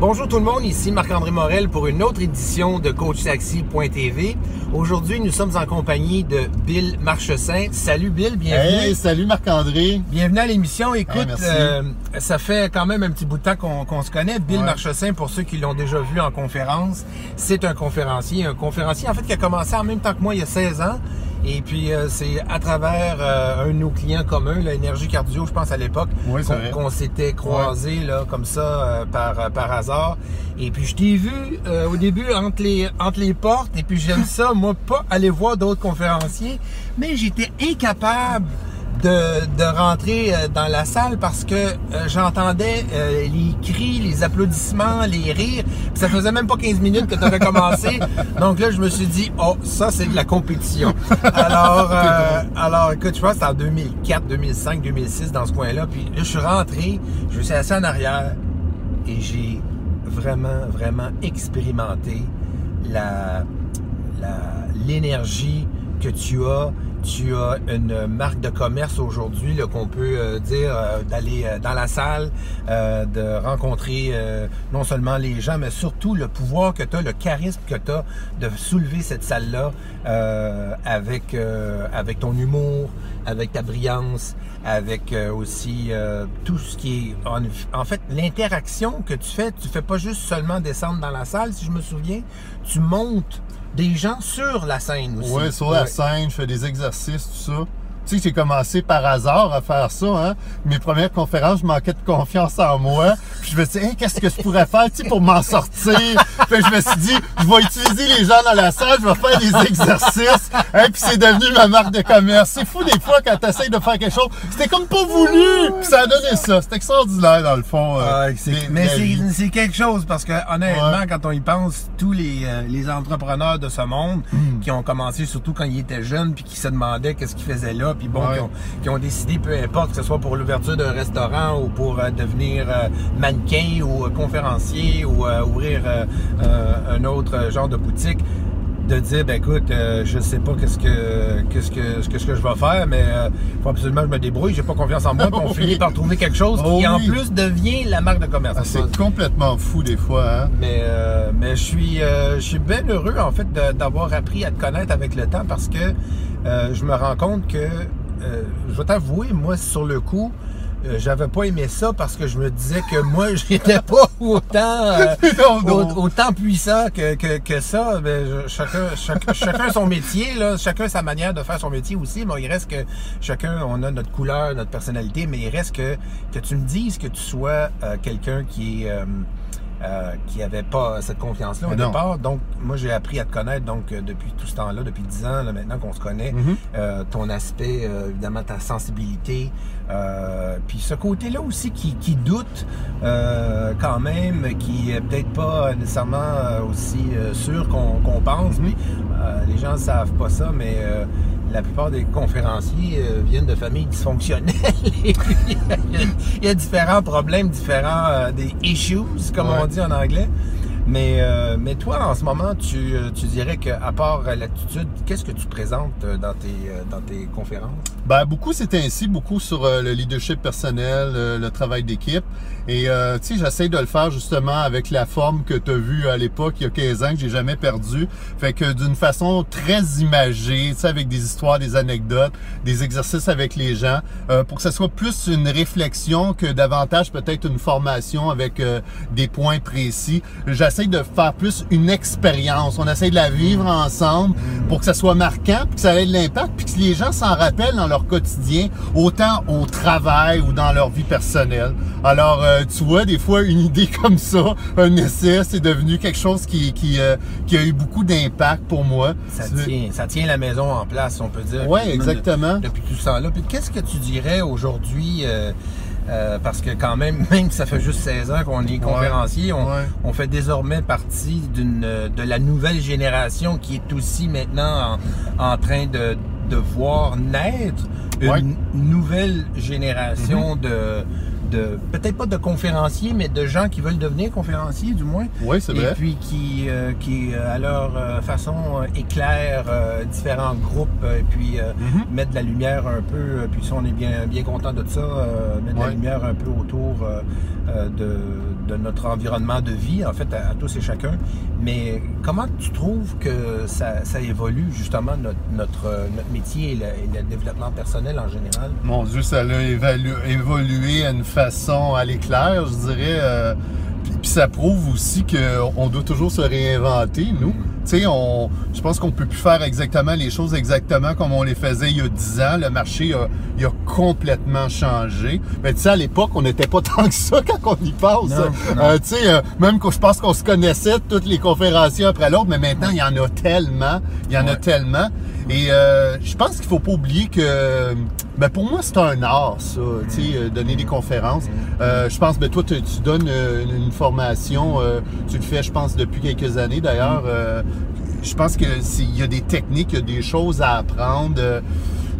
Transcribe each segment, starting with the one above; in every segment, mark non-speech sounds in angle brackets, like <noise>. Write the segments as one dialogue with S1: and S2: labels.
S1: Bonjour tout le monde, ici Marc-André Morel pour une autre édition de CoachTaxi.tv. Aujourd'hui, nous sommes en compagnie de Bill Marchessin. Salut Bill, bienvenue.
S2: Hey, salut Marc-André.
S1: Bienvenue à l'émission. Écoute, euh, ça fait quand même un petit bout de temps qu'on qu'on se connaît. Bill
S2: Ouais.
S1: Marchessin, pour ceux qui l'ont déjà vu en conférence, c'est un conférencier. Un conférencier, en fait, qui a commencé en même temps que moi il y a 16 ans. Et puis, euh, c'est à travers euh, un de nos clients communs, l'Énergie Cardio, je pense à l'époque,
S2: Oui,
S1: qu'on s'était croisés là, comme ça euh, par, euh, par hasard. Et puis, je t'ai vu euh, au début entre les, entre les portes. Et puis, j'aime ça, moi, pas aller voir d'autres conférenciers. Mais j'étais incapable de, de rentrer euh, dans la salle parce que euh, j'entendais euh, les cris, les applaudissements, les rires. Puis ça faisait même pas 15 minutes que tu avais commencé. Donc là, je me suis dit, oh, ça, c'est de la compétition. Alors, <laughs> euh, alors écoute, je pense que c'était en 2004, 2005, 2006, dans ce coin-là. Puis là, je suis rentré, je me suis assis en arrière et j'ai vraiment, vraiment expérimenté la, la- l'énergie que tu as. Tu as une marque de commerce aujourd'hui qu'on peut euh, dire euh, d'aller euh, dans la salle, euh, de rencontrer euh, non seulement les gens, mais surtout le pouvoir que tu as, le charisme que tu as de soulever cette salle-là avec, avec ton humour, avec ta brillance, avec aussi tout ce qui est en, en fait l'interaction que tu fais. Tu fais pas juste seulement descendre dans la salle, si je me souviens, tu montes des gens sur la scène aussi.
S2: Ouais, sur la scène, je fais des exercices, tout ça. Tu sais, j'ai commencé par hasard à faire ça, hein. Mes premières conférences, je manquais de confiance en moi. Puis je me suis dit, Hey, qu'est-ce que je pourrais faire, pour m'en sortir? Puis je me suis dit, je vais utiliser les gens dans la salle, je vais faire des exercices. Hein, puis c'est devenu ma marque de commerce. C'est fou des fois quand tu essayes de faire quelque chose. C'était comme pas voulu. Puis ça a donné ça. C'est extraordinaire, dans le fond. euh,
S1: Ouais, c'est-
S2: les-
S1: mais c'est quelque chose parce que honnêtement,
S2: Ouais.
S1: quand on y pense, tous les, euh, les entrepreneurs de ce monde
S2: Hmm.
S1: qui ont commencé surtout quand ils étaient jeunes puis qui se demandaient qu'est-ce qu'ils faisaient là, puis bon,
S2: Ouais.
S1: qui, ont, qui ont décidé peu importe que ce soit pour l'ouverture d'un restaurant ou pour euh, devenir euh, mannequin ou euh, conférencier ou euh, ouvrir euh, un autre genre de boutique de dire ben écoute euh, je sais pas qu'est-ce que qu'est-ce que qu'est-ce que je vais faire mais euh, faut absolument que je me débrouille j'ai pas confiance en moi puis <laughs> on
S2: Oui.
S1: finit par trouver quelque chose
S2: Oh
S1: qui en plus devient la marque de commerce
S2: Ah, c'est complètement fou des fois, hein.
S1: mais, euh, mais je suis, je suis bien heureux en fait d'avoir appris à te connaître avec le temps parce que je me rends compte que, je vais t'avouer, moi sur le coup, euh, j'avais pas aimé ça parce que je me disais que moi <laughs> j'étais pas autant euh,
S2: Non, non.
S1: au- autant puissant que, que, que ça. Ben, je- chacun, chacun, chacun son métier, là, chacun sa manière de faire son métier aussi. Mais il reste que chacun, on a notre couleur, notre personnalité, mais il reste que, que tu me dises que tu sois euh, quelqu'un qui est. euh, qui avait pas cette confiance-là au
S2: Mais non.
S1: départ. Donc, moi, j'ai appris à te connaître donc euh, depuis tout ce temps-là, depuis 10 ans, là, maintenant qu'on se connaît.
S2: Mhm.
S1: Euh, ton aspect, euh, évidemment, ta sensibilité. euh, puis ce côté-là aussi qui, qui doute euh, quand même, qui est peut-être pas nécessairement aussi sûr qu'on pense. Puis, euh, les gens ne savent pas ça, mais euh, la plupart des conférenciers euh, viennent de familles dysfonctionnelles. Il y a- il y, a différents problèmes, différents euh, des issues, comme
S2: Ouais.
S1: on dit en anglais. Mais, euh, mais toi, en ce moment, tu, euh, tu dirais qu'à part l'attitude, qu'est-ce que tu présentes euh, dans tes, euh, dans tes conférences?
S2: Ben, beaucoup, c'est ainsi, beaucoup sur le leadership personnel, euh, le travail d'équipe. Et, tu sais, j'essaie de le faire justement avec la forme que tu as vue à l'époque, il y a 15 ans, que j'ai jamais perdu. Fait que d'une façon très imagée, tu sais, avec des histoires, des anecdotes, des exercices avec les gens, pour que ça soit plus une réflexion que davantage peut-être une formation avec des points précis. J'essaie de faire plus une expérience. On essaie de la vivre ensemble pour que ça soit marquant, puis que ça ait de l'impact, puis que les gens s'en rappellent dans leur quotidien, autant au travail ou dans leur vie personnelle. Alors, euh, tu vois, des fois, une idée <laughs> comme ça, un essai, c'est devenu quelque chose qui, qui, euh, qui a eu beaucoup d'impact pour moi.
S1: Ça tient, ça tient la maison en place, on peut dire. Puis,
S2: exactement.
S1: de- depuis tout ce temps-là. Puis qu'est-ce que tu dirais aujourd'hui? euh, euh, parce que quand même, <laughs> même si ça fait juste 16 ans qu'on est conférencier, on,
S2: ouais.
S1: on fait désormais partie d'une de la nouvelle génération qui est aussi maintenant en, en train de, de voir naître une
S2: Ouais.
S1: nouvelle génération
S2: Mm-hmm.
S1: de de peut-être pas de conférenciers, mais de gens qui veulent devenir conférenciers, du moins.
S2: Oui, c'est
S1: Et
S2: vrai.
S1: puis qui, euh, qui à leur euh, façon, éclairent euh, différents groupes et puis mettent de la lumière un peu. euh, Puis ça, on est bien, bien content de ça, euh, mettre de la lumière un peu autour euh, de, de notre environnement de vie, en fait, à, tous et chacun. Mais comment tu trouves que ça, ça évolue, justement, notre, notre, euh, métier et le, le développement personnel en général?
S2: Mon Dieu, ça a évolué à une façon à l'éclair, je dirais. euh, puis, ça prouve aussi qu'on doit toujours se réinventer, nous. Tu sais, on, je pense qu'on peut plus faire exactement les choses exactement comme on les faisait il y a 10 ans. Le marché a, il a complètement changé. Mais tu sais, à l'époque, on n'était pas <laughs> tant que ça quand on y
S1: non.
S2: Euh, tu sais, euh, même que je pense qu'on se connaissait tous les conférenciers après l'autre, mais maintenant, il y en a tellement. Il y en a tellement. Et euh, je pense qu'il faut pas oublier que, ben pour moi, c'est un art, ça, tu sais, euh, donner des conférences. Euh, je pense, ben toi, tu, tu donnes euh, une, une formation, euh, tu le fais, je pense, depuis quelques années d'ailleurs. Euh, je pense que il y a des techniques, il y a des choses à apprendre. Euh,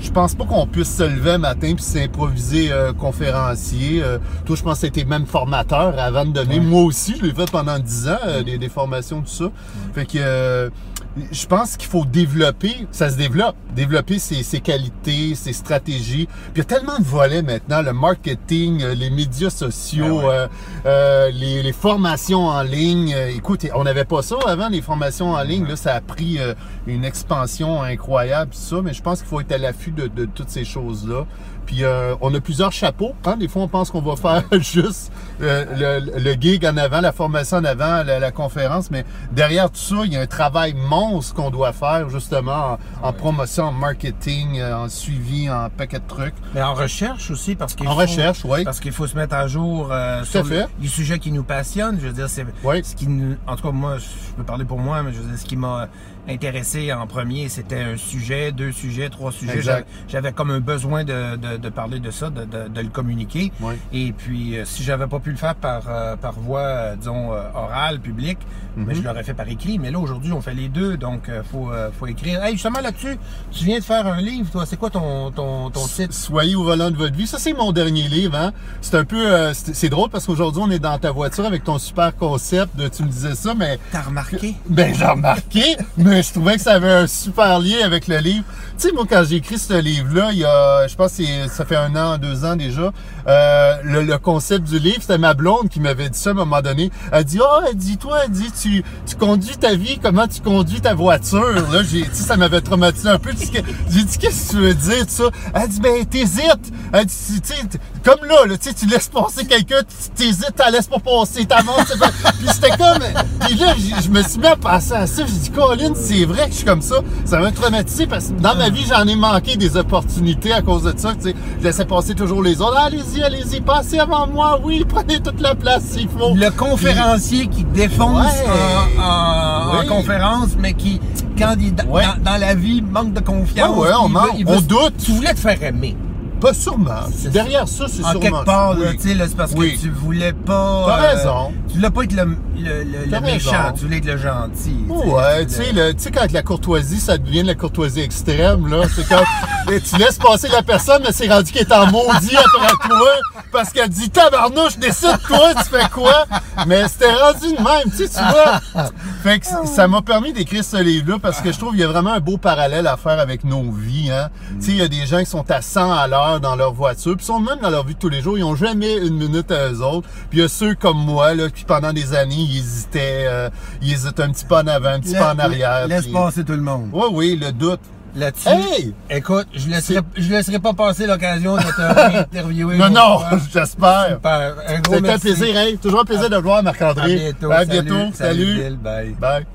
S2: je pense pas qu'on puisse se lever un matin puis s'improviser euh, conférencier. Euh, toi, je pense que c'était même formateur avant de donner. Moi aussi, je l'ai fait pendant 10 ans, euh, des, des formations, tout ça. Fait que euh, je pense qu'il faut développer, ça se développe, développer ses, ses qualités, ses stratégies. Puis il y a tellement de volets maintenant, le marketing, euh, les médias sociaux,
S1: ouais.
S2: euh, euh, les, les formations en ligne. Euh, écoute, on n'avait pas ça avant, les formations en ligne. Là, ça a pris euh, une expansion incroyable, tout ça. Mais je pense qu'il faut être à l'affût de, de toutes ces choses-là. Puis euh, on a plusieurs chapeaux. Hein? Des fois, on pense qu'on va faire <laughs> juste le, le gig en avant, la formation en avant, la, la conférence. Mais derrière tout ça, il y a un travail monstre qu'on doit faire justement en, en promotion, en marketing, euh, en suivi, en paquet de trucs.
S1: Mais en recherche aussi, parce qu'il faut-
S2: recherche, oui.
S1: Parce qu'il faut se mettre à jour euh, sur le- les sujets qui nous passionnent. Je veux dire, c'est
S2: Oui.
S1: ce qui nous, en tout cas moi, je peux parler pour moi, mais je veux dire, ce qui m'a intéressé en premier, c'était un sujet, deux sujets, trois sujets. J'avais j'avais comme un besoin de, de, de parler de ça, de, de, de le communiquer.
S2: Oui.
S1: Et puis, euh, si j'avais pas pu le faire par, euh, par voie, euh, disons, orale, publique,
S2: Mhm.
S1: mais je l'aurais fait par écrit. Mais là, aujourd'hui, on fait les deux, donc euh, faut, faut écrire. Hey, justement là-dessus, tu viens de faire un livre, toi. C'est quoi ton, ton, ton titre?
S2: Soyez au volant de votre vie. Ça, c'est mon dernier livre. Hein? C'est un peu... euh, c'est c'est drôle parce qu'aujourd'hui, on est dans ta voiture avec ton super concept. de- tu me disais ça, mais...
S1: T'as remarqué?
S2: Ben, j'ai remarqué, mais je trouvais que ça avait un super lien avec le livre. Tu sais, moi, quand j'ai écrit ce livre-là, il y a, je pense que ça fait un an, deux ans déjà, euh, le, le concept du livre, c'était ma blonde qui m'avait dit ça à un moment donné. Elle dit, oh, elle dit, toi, elle dit, tu, tu conduis ta vie, comment tu conduis ta voiture? Là, j'ai, tu sais, ça m'avait traumatisé un peu. J'ai dit, qu'est-ce que tu veux dire, ça? Elle dit, ben, t'hésites. Elle dit, tu sais, comme là, là, tu tu laisses passer quelqu'un, t'hésites, la laisses pas passer, t'avances. Puis c'était comme, puis là, je me suis mis à penser à ça. J'ai dit, Colin, c'est vrai que je suis comme ça. Ça m'a traumatisé parce que dans ma vie, j'en ai manqué des opportunités à cause de ça. Tu sais, je laissais passer toujours les autres. Allez-y, allez-y, passez avant moi. Oui, <laughs> prenez toute la place s'il faut.
S1: Le conférencier qui défonce
S2: Ouais.
S1: en, en- en
S2: Oui.
S1: conférence, mais qui, quand il, dans,
S2: Ouais.
S1: dans la vie, manque de confiance.
S2: Ouais, ouais, on
S1: il
S2: manque.
S1: il
S2: On doute.
S1: Tu voulais te faire aimer.
S2: Pas sûrement.
S1: C'est
S2: Derrière ça, c'est
S1: En
S2: sûrement.
S1: quelque part, là,
S2: Oui.
S1: tu sais, c'est parce
S2: Oui.
S1: que tu voulais pas.
S2: T'as
S1: euh,
S2: raison.
S1: Tu voulais pas être le, le, le-
S2: T'as
S1: le méchant,
S2: raison.
S1: tu voulais être le gentil.
S2: Ouais, tu sais, le- tu sais, quand la courtoisie, ça devient de la courtoisie extrême, là, c'est et <laughs> tu laisses passer la personne, mais c'est rendu qu'elle est en maudit après toi, parce qu'elle dit, tabarnouche, décide toi, tu fais quoi? Mais c'était rendu de même, tu sais, tu vois. Fait que c- ça m'a permis d'écrire ce livre-là, parce que je trouve qu'il y a vraiment un beau parallèle à faire avec nos vies, hein. Tu sais, il y a des gens qui sont à 100 à l'heure dans leur voiture, puis sont même dans leur vie de tous les jours, ils ont jamais une minute à eux autres. Puis il y a ceux comme moi, là, qui pendant des années, ils hésitaient, euh, ils hésitaient un petit peu en avant, un petit peu en arrière.
S1: Laisse
S2: puis-
S1: passer tout le monde.
S2: oui, oui, le doute.
S1: Là-dessus.
S2: Hey!
S1: Écoute, je laisserai, je laisserai pas passer l'occasion de te <laughs> réinterviewer.
S2: Non, non, <laughs> j'espère.
S1: Super. Un gros
S2: C'était un plaisir, hein? Toujours un plaisir de voir,
S1: À
S2: Marc-André.
S1: bientôt.
S2: À
S1: Salut.
S2: bientôt. Salut.
S1: Bill. Bye.
S2: Bye.